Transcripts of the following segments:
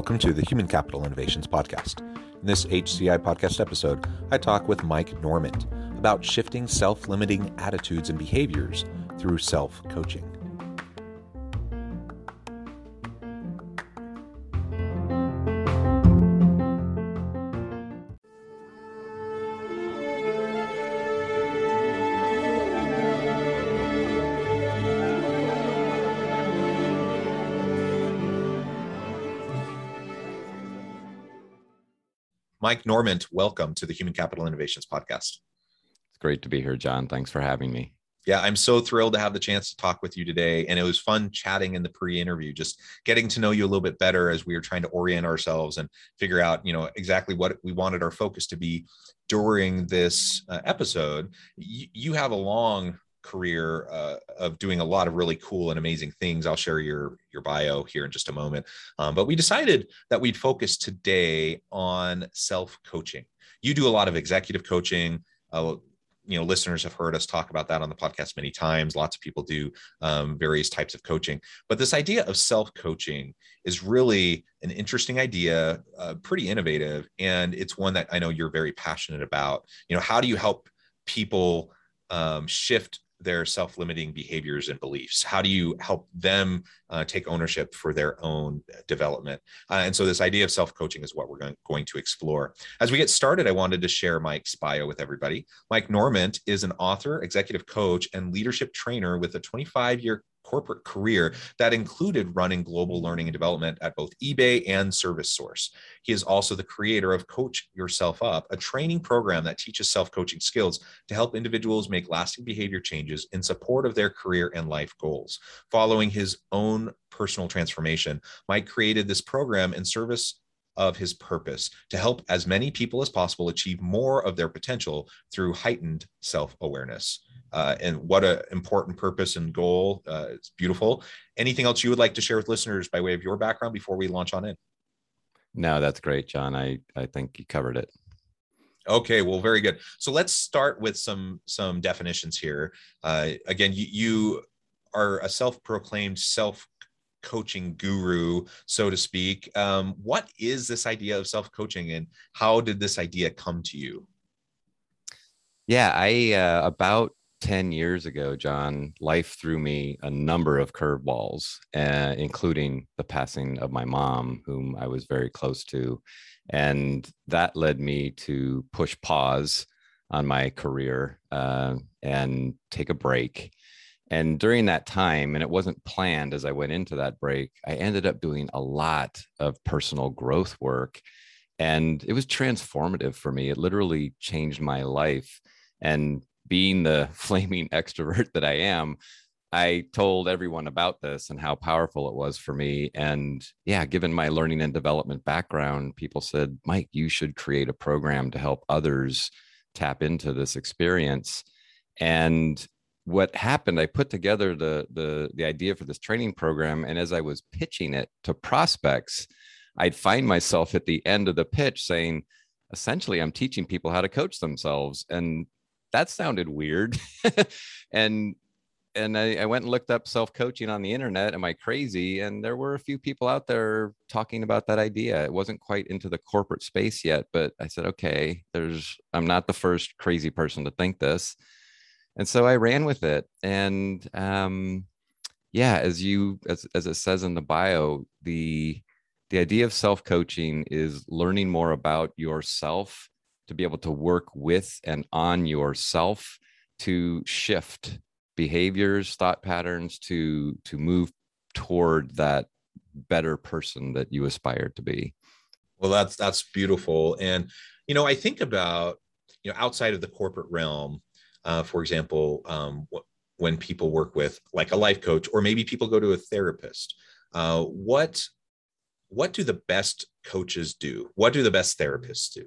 Welcome to the Human Capital Innovations Podcast. In this HCI podcast episode, I talk with Mike Normant about shifting self limiting attitudes and behaviors through self coaching. Mike Normant, welcome to the Human Capital Innovations Podcast. It's great to be here, John. Thanks for having me. Yeah, I'm so thrilled to have the chance to talk with you today. And it was fun chatting in the pre-interview, just getting to know you a little bit better as we were trying to orient ourselves and figure out, you know, exactly what we wanted our focus to be during this uh, episode. Y- you have a long career uh, of doing a lot of really cool and amazing things. I'll share your your bio here in just a moment. Um, but we decided that we'd focus today on self coaching. You do a lot of executive coaching. Uh, you know, listeners have heard us talk about that on the podcast many times. Lots of people do um, various types of coaching, but this idea of self coaching is really an interesting idea, uh, pretty innovative, and it's one that I know you're very passionate about. You know, how do you help people um, shift their self-limiting behaviors and beliefs? How do you help them uh, take ownership for their own development? Uh, and so this idea of self-coaching is what we're going, going to explore. As we get started i wanted to share mike's bio with everybody. Mike normant is an author executive coach and leadership trainer with a 25 year corporate career that included running global learning and development at both eBay and ServiceSource. He is also the creator of Coach Yourself Up, a training program that teaches self coaching skills to help individuals make lasting behavior changes in support of their career and life goals. Following his own personal transformation, Mike created this program in service of his purpose to help as many people as possible achieve more of their potential through heightened self awareness uh, and what an important purpose and goal. Uh, it's beautiful. Anything else you would like to share with listeners by way of your background before we launch on in? No, that's great, John. I, I think you covered it. Okay, well, very good. So let's start with some some definitions here. Uh, again, you, you are a self-proclaimed self coaching guru, so to speak. Um, what is this idea of self coaching, and how did this idea come to you? Yeah, I uh, about 10 years ago, John, life threw me a number of curveballs, uh, including the passing of my mom, whom I was very close to. And that led me to push pause on my career uh, and take a break. And during that time, and it wasn't planned as I went into that break, I ended up doing a lot of personal growth work. And it was transformative for me. It literally changed my life. And being the flaming extrovert that I am, I told everyone about this and how powerful it was for me. And yeah, given my learning and development background, people said, Mike, you should create a program to help others tap into this experience. And what happened, I put together the, the, the idea for this training program. And as I was pitching it to prospects, I'd find myself at the end of the pitch saying, essentially, I'm teaching people how to coach themselves. And that sounded weird. and and I, I, went and looked up self-coaching on the internet. Am I crazy? And there were a few people out there talking about that idea. It wasn't quite into the corporate space yet, but I said, okay, there's I'm not the first crazy person to think this. And so I ran with it. And um, yeah, as you as as it says in the bio, the the idea of self-coaching is learning more about yourself to be able to work with and on yourself to shift behaviors thought patterns to to move toward that better person that you aspire to be. Well that's that's beautiful. And you know i think about you know outside of the corporate realm uh, for example um, when people work with like a life coach or maybe people go to a therapist uh, what what do the best coaches do? What do the best therapists do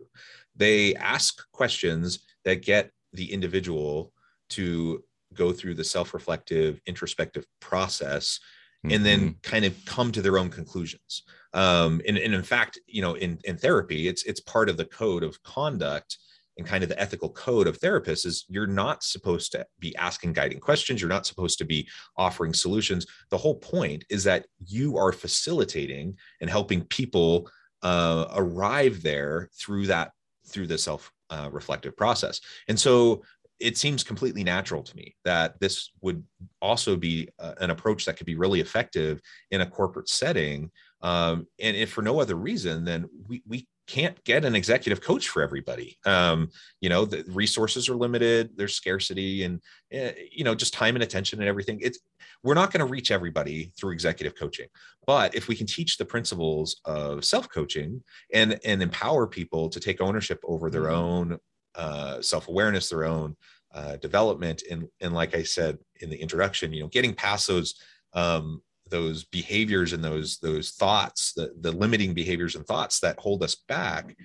they ask questions that get the individual to go through the self-reflective introspective process mm-hmm. and then mm-hmm. kind of come to their own conclusions um, and, and in fact you know in, in therapy it's it's part of the code of conduct and kind of the ethical code of therapists is you're not supposed to be asking guiding questions you're not supposed to be offering solutions the whole point is that you are facilitating and helping people uh, arrive there through that through the self uh, reflective process and so it seems completely natural to me that this would also be uh, an approach that could be really effective in a corporate setting um, and if for no other reason then we, we can't get an executive coach for everybody. Um, you know, the resources are limited, there's scarcity and, uh, you know, just time and attention and everything. It's, we're not going to reach everybody through executive coaching. But if we can teach the principles of self coaching and, and empower people to take ownership over their mm-hmm. own uh, self awareness, their own uh, development, and, and like I said in the introduction, you know, getting past those um, those behaviors and those those thoughts the, the limiting behaviors and thoughts that hold us back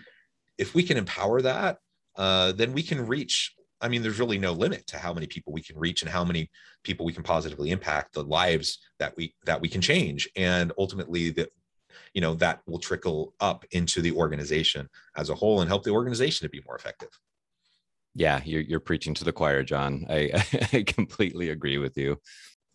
if we can empower that uh, then we can reach i mean there's really no limit to how many people we can reach and how many people we can positively impact the lives that we that we can change and ultimately that you know that will trickle up into the organization as a whole and help the organization to be more effective yeah you're, you're preaching to the choir john I, I completely agree with you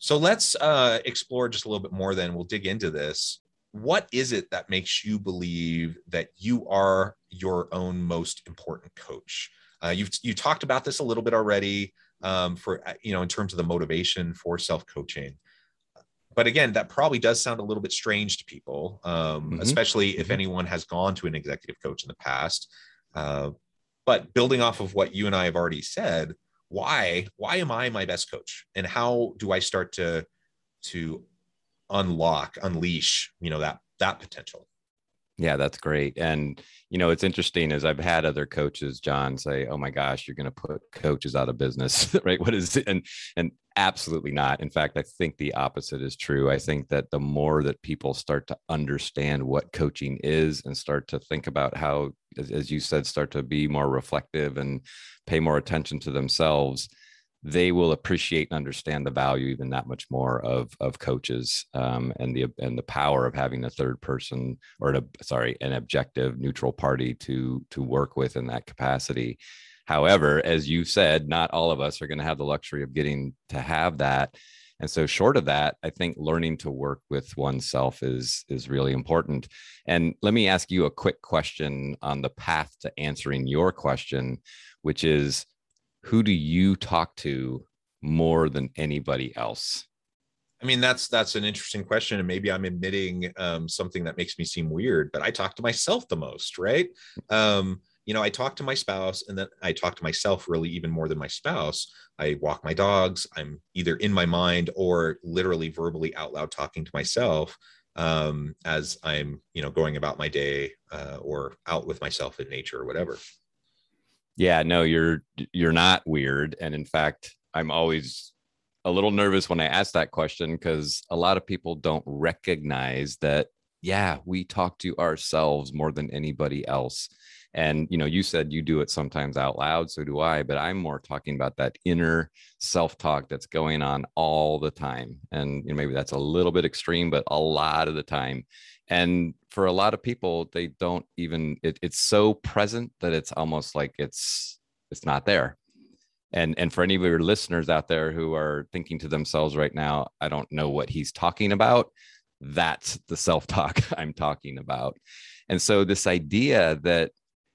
so let's uh, explore just a little bit more. Then we'll dig into this. What is it that makes you believe that you are your own most important coach? Uh, you've you talked about this a little bit already um, for uh, you know in terms of the motivation for self coaching. But again, that probably does sound a little bit strange to people, um, mm-hmm. especially if mm-hmm. anyone has gone to an executive coach in the past. Uh, but building off of what you and I have already said, why why am i my best coach and how do i start to to unlock unleash you know that that potential yeah that's great and you know it's interesting as i've had other coaches john say oh my gosh you're going to put coaches out of business right? What is it? And and absolutely not. In fact i think the opposite is true. I think that the more that people start to understand what coaching is and start to think about how as you said, start to be more reflective and pay more attention to themselves, they will appreciate and understand the value even that much more of of coaches um, and the and the power of having a third person or an, sorry an objective neutral party to to work with in that capacity. However, as you said, not all of us are going to have the luxury of getting to have that. And so short of that, I think learning to work with oneself is is really important. And let me ask you a quick question on the path to answering your question, which is who do you talk to more than anybody else? I mean, that's that's an interesting question, and maybe I'm admitting um, something that makes me seem weird, but I talk to myself the most, right? Um, you know, I talk to my spouse and then I talk to myself really even more than my spouse. I walk my dogs. I'm either in my mind or literally verbally out loud talking to myself um, as I'm, you know, going about my day uh, or out with myself in nature or whatever. Yeah, no, you're you're not weird, and in fact, I'm always a little nervous when I ask that question because a lot of people don't recognize that. Yeah, we talk to ourselves more than anybody else and you know you said you do it sometimes out loud so do i but i'm more talking about that inner self-talk that's going on all the time and you know maybe that's a little bit extreme but a lot of the time and for a lot of people they don't even it, it's so present that it's almost like it's it's not there and and for any of your listeners out there who are thinking to themselves right now i don't know what he's talking about that's the self-talk i'm talking about and so this idea that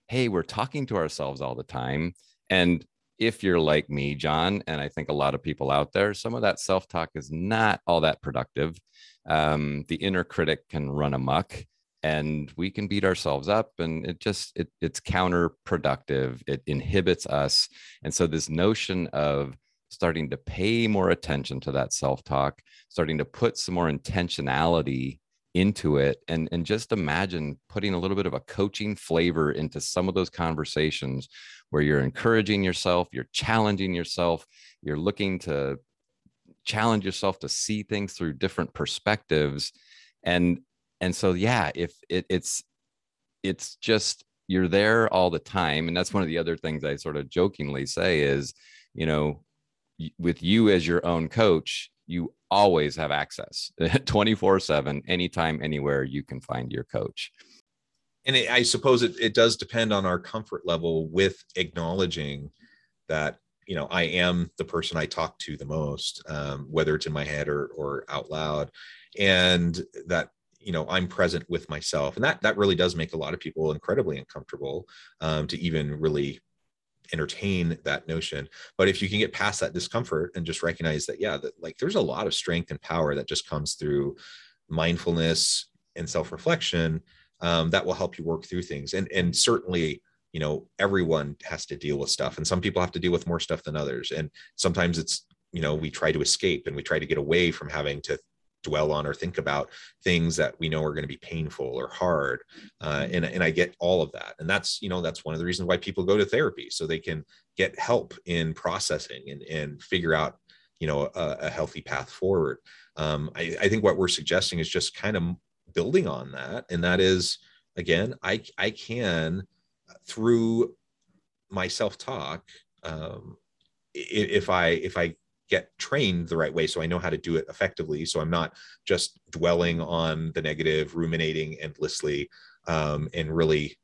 hey, we're talking to ourselves all the time. And if you're like me, John, and I think a lot of people out there, some of that self talk is not all that productive. Um, the inner critic can run amok and we can beat ourselves up and it just it, it's counterproductive. It inhibits us. And so this notion of starting to pay more attention to that self-talk starting to put some more intentionality into it and and just imagine putting a little bit of a coaching flavor into some of those conversations where you're encouraging yourself, you're challenging yourself, you're looking to challenge yourself to see things through different perspectives. And and so yeah, if it, it's it's just you're there all the time. And that's one of the other things I sort of jokingly say is, you know, with you as your own coach, you always have access 24 7 anytime anywhere you can find your coach and it, i suppose it, it does depend on our comfort level with acknowledging that you know i am the person i talk to the most um, whether it's in my head or or out loud. And that you know i'm present with myself. And that that really does make a lot of people incredibly uncomfortable um, to even really entertain that notion. But if you can get past that discomfort and just recognize that yeah that like there's a lot of strength and power that just comes through mindfulness and self-reflection um, that will help you work through things. And and certainly, you know, everyone has to deal with stuff, and some people have to deal with more stuff than others. And sometimes it's you know we try to escape and we try to get away from having to dwell on or think about things that we know are going to be painful or hard uh, and, and i get all of that and that's you know that's one of the reasons why people go to therapy so they can get help in processing and, and figure out you know a, a healthy path forward um, I, I think what we're suggesting is just kind of building on that and that is again i i can through my self-talk um, if i if i get trained the right way so i know how to do it effectively so i'm not just dwelling on the negative ruminating endlessly um, and really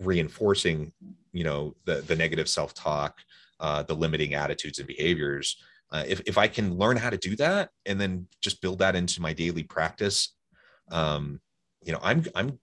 reinforcing you know the the negative self-talk uh, the limiting attitudes and behaviors. Uh, if, if i can learn how to do that and then just build that into my daily practice um, you know, I'm I'm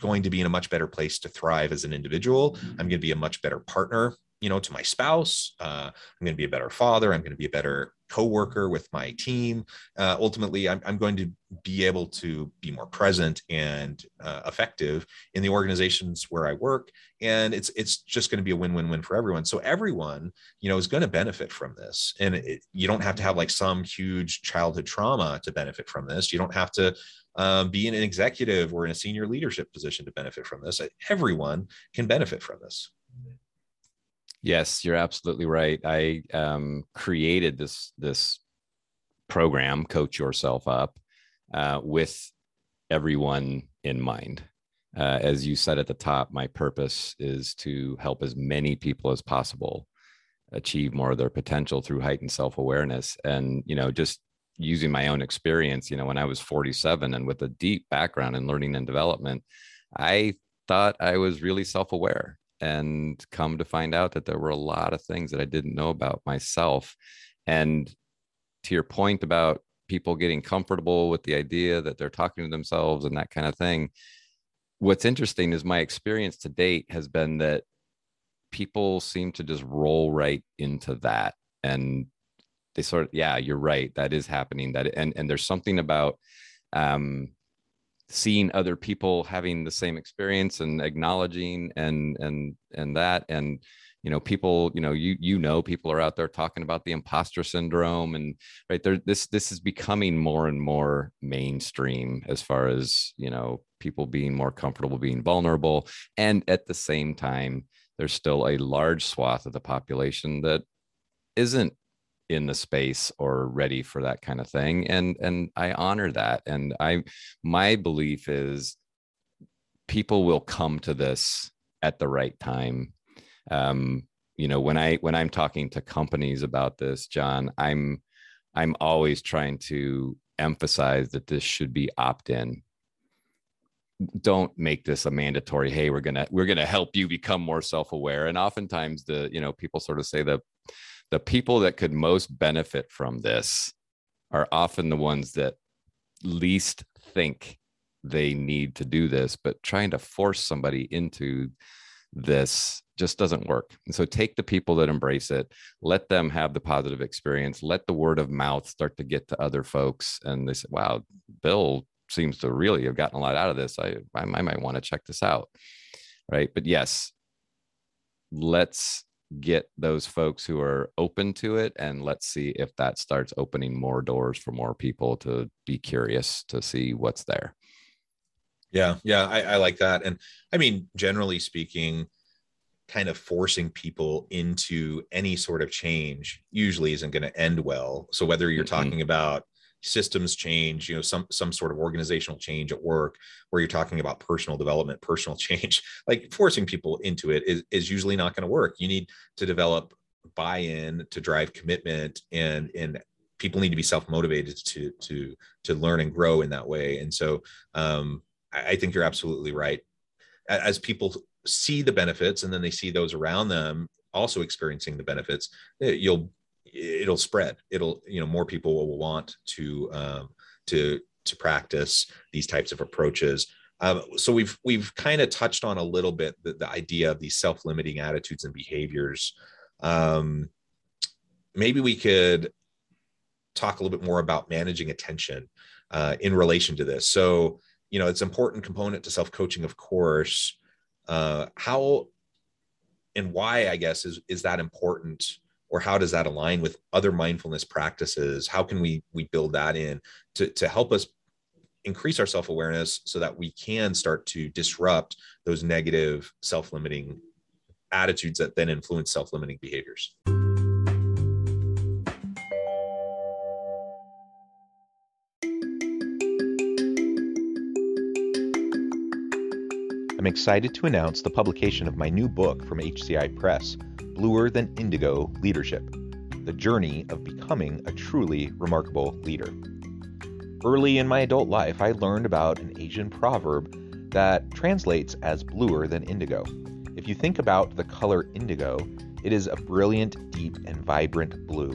going to be in a much better place to thrive as an individual. I'm going to be a much better partner, you know, to my spouse. Uh, I'm going to be a better father. I'm going to be a better co-worker with my team. Uh, ultimately, I'm, I'm, going to be able to be more present and uh, effective in the organizations where I work, and it's it's just going to be a win-win-win for everyone. So everyone, you know, is going to benefit from this, and it, you don't have to have like some huge childhood trauma to benefit from this. You don't have to um, be an executive or in a senior leadership position to benefit from this. Everyone can benefit from this. Yes, you're absolutely right. I um, created this this program, Coach Yourself Up, uh, with everyone in mind. Uh, as you said at the top, my purpose is to help as many people as possible achieve more of their potential through heightened self awareness. And you know, just using my own experience, you know, when I was 47 and with a deep background in learning and development, I thought I was really self aware and come to find out that there were a lot of things that I didn't know about myself. And to your point about people getting comfortable with the idea that they're talking to themselves and that kind of thing, what's interesting is my experience to date has been that people seem to just roll right into that and they sort of yeah you're right that is happening that and and there's something about um seeing other people having the same experience and acknowledging and and and that and you know people you know you you know people are out there talking about the imposter syndrome and right there this this is becoming more and more mainstream as far as you know people being more comfortable being vulnerable. And at the same time there's still a large swath of the population that isn't in the space or ready for that kind of thing and and i honor that and i my belief is people will come to this at the right time. Um you know when i when i'm talking to companies about this john i'm i'm always trying to emphasize that this should be opt-in. Don't make this a mandatory hey we're gonna we're gonna help you become more self-aware and oftentimes the you know people sort of say that the people that could most benefit from this are often the ones that least think they need to do this but trying to force somebody into this just doesn't work. And so take the people that embrace it let them have the positive experience let the word of mouth start to get to other folks and they say wow bill seems to really have gotten a lot out of this. I i, might want to check this out. Right? But yes let's get those folks who are open to it and let's see if that starts opening more doors for more people to be curious to see what's there. Yeah yeah i, I like that. And i mean generally speaking kind of forcing people into any sort of change usually isn't going to end well. So whether you're mm-hmm. talking about systems change you know some some sort of organizational change at work where you're talking about personal development personal change like forcing people into it is, is usually not going to work. You need to develop buy-in to drive commitment and and people need to be self-motivated to to to learn and grow in that way. And so um, I, I think you're absolutely right. As people see the benefits and then they see those around them also experiencing the benefits eh, you'll it'll spread. It'll you know more people will want to um, to to practice these types of approaches. Um, so we've we've kind of touched on a little bit the, the idea of these self-limiting attitudes and behaviors. Um, maybe we could talk a little bit more about managing attention uh, in relation to this. So you know it's important component to self-coaching of course. Uh, how and why i guess is is that important or how does that align with other mindfulness practices? How can we we build that in to, to help us increase our self-awareness so that we can start to disrupt those negative self-limiting attitudes that then influence self-limiting behaviors? I'm excited to announce the publication of my new book from HCI Press, Bluer Than Indigo Leadership The Journey of Becoming a Truly Remarkable Leader. Early in my adult life, I learned about an Asian proverb that translates as bluer than indigo. If you think about the color indigo, it is a brilliant, deep, and vibrant blue,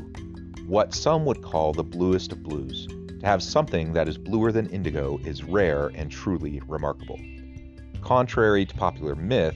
what some would call the bluest of blues. To have something that is bluer than indigo is rare and truly remarkable. Contrary to popular myth,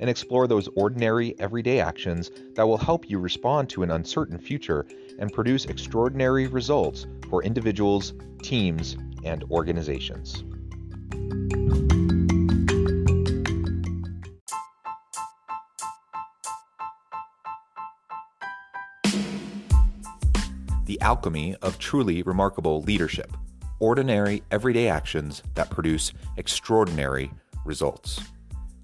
and explore those ordinary, everyday actions that will help you respond to an uncertain future and produce extraordinary results for individuals, teams, and organizations. The alchemy of truly remarkable leadership ordinary, everyday actions that produce extraordinary results.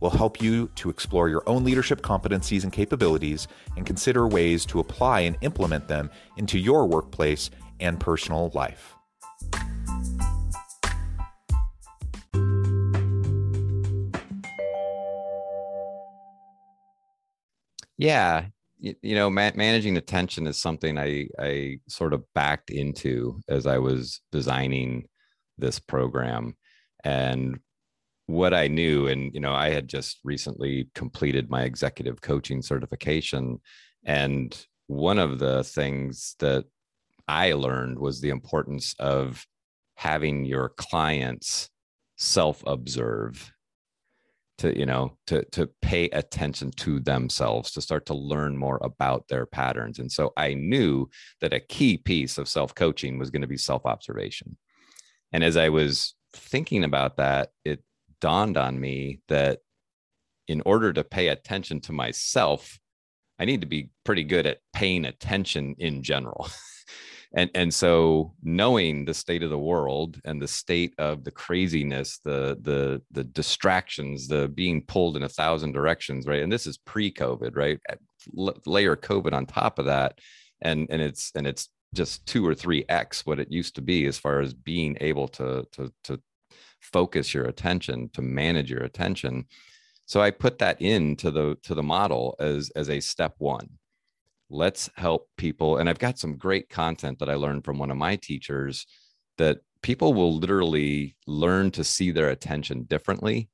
will help you to explore your own leadership competencies and capabilities and consider ways to apply and implement them into your workplace and personal life. Yeah, you, know, ma- managing attention is something I I sort of backed into as I was designing this program, and what I knew, and you know, I had just recently completed my executive coaching certification, and one of the things that I learned was the importance of having your clients self-observe to you know to to pay attention to themselves to start to learn more about their patterns and so i knew that a key piece of self-coaching was going to be self-observation. And as i was thinking about that it dawned on me that in order to pay attention to myself, I need to be pretty good at paying attention in general. and and so knowing the state of the world and the state of the craziness, the the the distractions, the being pulled in a thousand directions, right? And this is pre-COVID, right? layer covid on top of that and and it's and it's just two or three x what it used to be as far as being able to to to focus your attention to manage your attention. So i put that into the to the model as as a step one. Let's help people and i've got some great content that i learned from one of my teachers that people will literally learn to see their attention differently.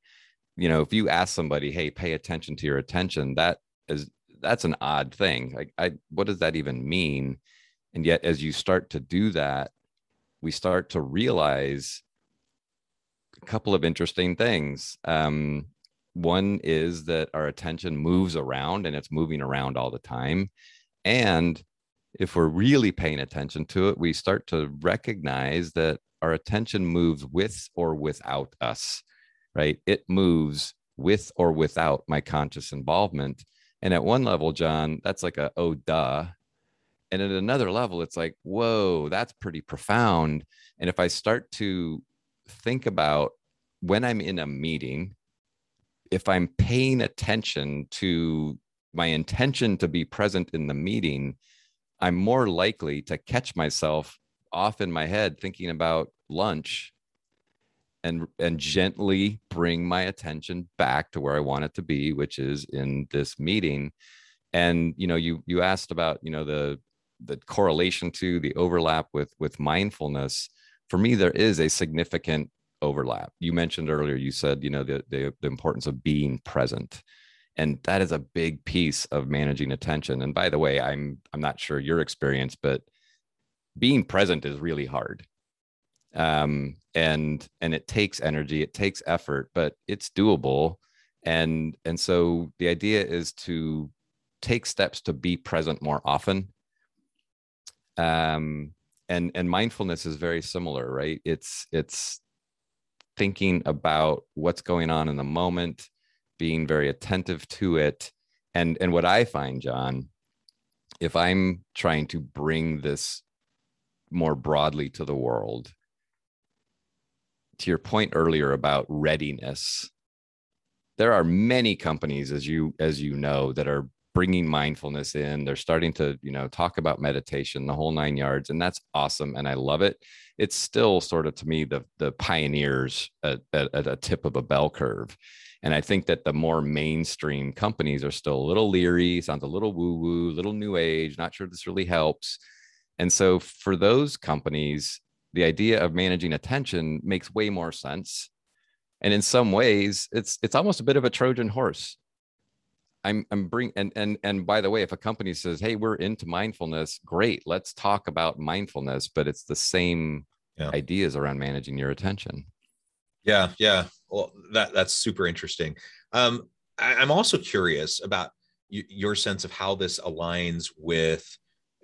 You know if you ask somebody hey pay attention to your attention that is that's an odd thing. Like i what does that even mean? And yet, as you start to do that, we start to realize a couple of interesting things. Um, one is that our attention moves around and it's moving around all the time. And if we're really paying attention to it, we start to recognize that our attention moves with or without us, right? It moves with or without my conscious involvement. And at one level, John, that's like a oh duh and at another level it's like whoa that's pretty profound and if i start to think about when i'm in a meeting if i'm paying attention to my intention to be present in the meeting i'm more likely to catch myself off in my head thinking about lunch and and gently bring my attention back to where i want it to be which is in this meeting. And you know you you asked about you know the the correlation to the overlap with with mindfulness for me there is a significant overlap. You mentioned earlier you said you know the, the, the importance of being present and that is a big piece of managing attention. And by the way i'm i'm not sure your experience but being present is really hard. Um and and it takes energy it takes effort but it's doable. And and so the idea is to take steps to be present more often. Um, and and mindfulness is very similar right? It's it's thinking about what's going on in the moment being very attentive to it. And and what i find john if i'm trying to bring this more broadly to the world to your point earlier about readiness there are many companies as you as you know that are bringing mindfulness in they're starting to you know talk about meditation the whole nine yards and that's awesome and i love it. It's still sort of to me the the pioneers at, at, at, a tip of a bell curve and i think that the more mainstream companies are still a little leery sounds a little woo woo little new age not sure this really helps and so for those companies the idea of managing attention makes way more sense and in some ways it's it's almost a bit of a trojan horse I'm I'm bring and and and by the way, if a company says, "Hey, we're into mindfulness," great, let's talk about mindfulness. But it's the same yeah. ideas around managing your attention. Yeah, yeah. Well, that that's super interesting. Um, I, am also curious about y- your sense of how this aligns with,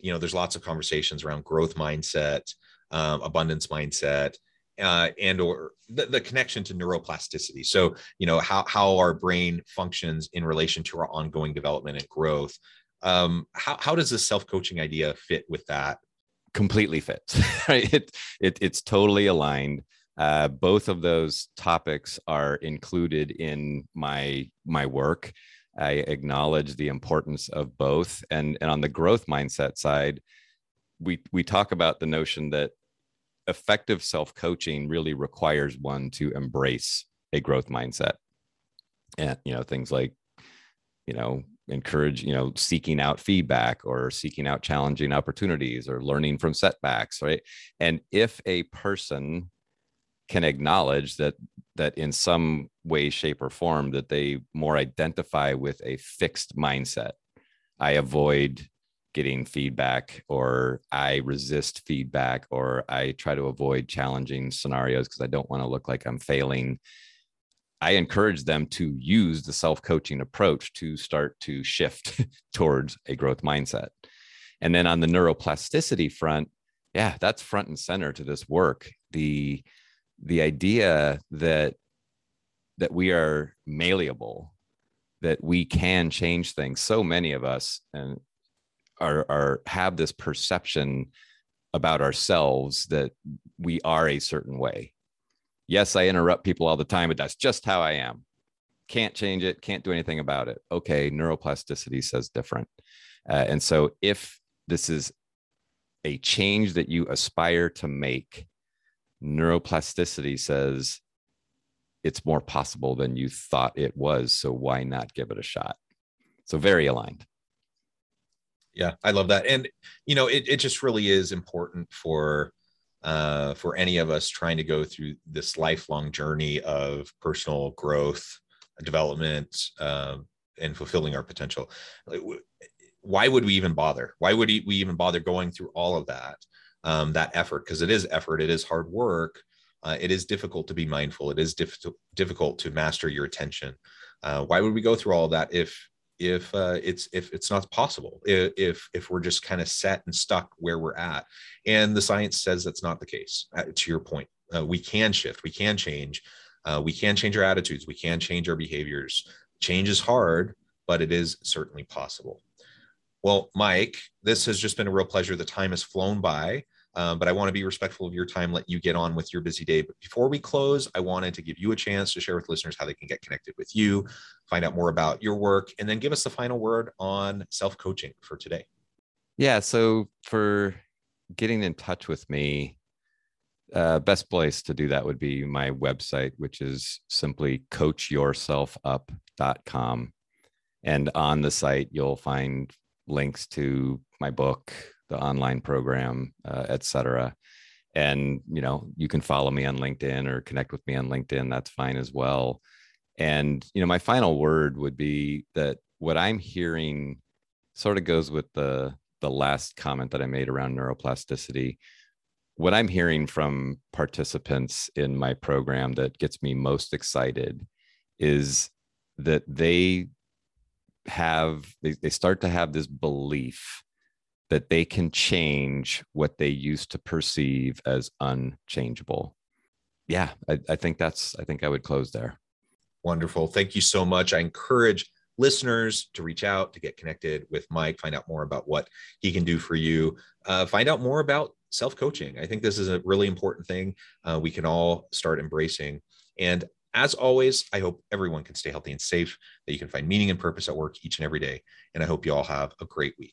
you know, there's lots of conversations around growth mindset, um, abundance mindset, uh, and or the, the, connection to neuroplasticity. So you know how, how our brain functions in relation to our ongoing development and growth. Um, how, how does this self-coaching idea fit with that? Completely fits right? It, it, it's totally aligned. Uh, both of those topics are included in my my work. I acknowledge the importance of both. And and on the growth mindset side we we talk about the notion that effective self coaching really requires one to embrace a growth mindset. And you know things like you know encourage you know seeking out feedback or seeking out challenging opportunities or learning from setbacks right? And if a person can acknowledge that that in some way shape or form that they more identify with a fixed mindset i avoid getting feedback or I resist feedback or I try to avoid challenging scenarios because I don't want to look like I'm failing. I encourage them to use the self coaching approach to start to shift towards a growth mindset. And then on the neuroplasticity front, yeah, that's front and center to this work. The the idea that that we are malleable, that we can change things. So many of us, and are are have this perception about ourselves that we are a certain way. Yes, I interrupt people all the time, but that's just how I am. can't change it, can't do anything about it. Okay, neuroplasticity says different. Uh, and so if this is a change that you aspire to make, neuroplasticity says it's more possible than you thought it was. So why not give it a shot? So very aligned. Yeah, I love that. And, you know, it, it just really is important for uh, for any of us trying to go through this lifelong journey of personal growth, development, um, and fulfilling our potential. Why would we even bother? Why would we even bother going through all of that, um, that effort? Because it is effort, it is hard work. Uh, it is difficult to be mindful. It is diff- difficult to master your attention. Uh, why would we go through all that if if uh, it's if it's not possible if if we're just kind of set and stuck where we're at. And the science says that's not the case uh, to your point. Uh, we can shift we can change uh, we can change our attitudes we can change our behaviors. Change is hard but it is certainly possible. Well mike this has just been a real pleasure. The time has flown by um, but I want to be respectful of your time, let you get on with your busy day. But before we close, I wanted to give you a chance to share with listeners how they can get connected with you, find out more about your work, and then give us the final word on self coaching for today. Yeah. So for getting in touch with me, uh, best place to do that would be my website, which is simply coachyourselfup.com. And on the site, you'll find links to my book, the online program, uh, et cetera. And, you know, you can follow me on LinkedIn or connect with me on LinkedIn. That's fine as well. And, you know, my final word would be that what I'm hearing sort of goes with the, the last comment that I made around neuroplasticity. What I'm hearing from participants in my program that gets me most excited is that they have they, they start to have this belief that they can change what they used to perceive as unchangeable. Yeah, I, I think that's, I think I would close there. Wonderful. Thank you so much. I encourage listeners to reach out to get connected with Mike, find out more about what he can do for you, uh, find out more about self coaching. I think this is a really important thing uh, we can all start embracing. And as always, I hope everyone can stay healthy and safe, that you can find meaning and purpose at work each and every day. And I hope you all have a great week.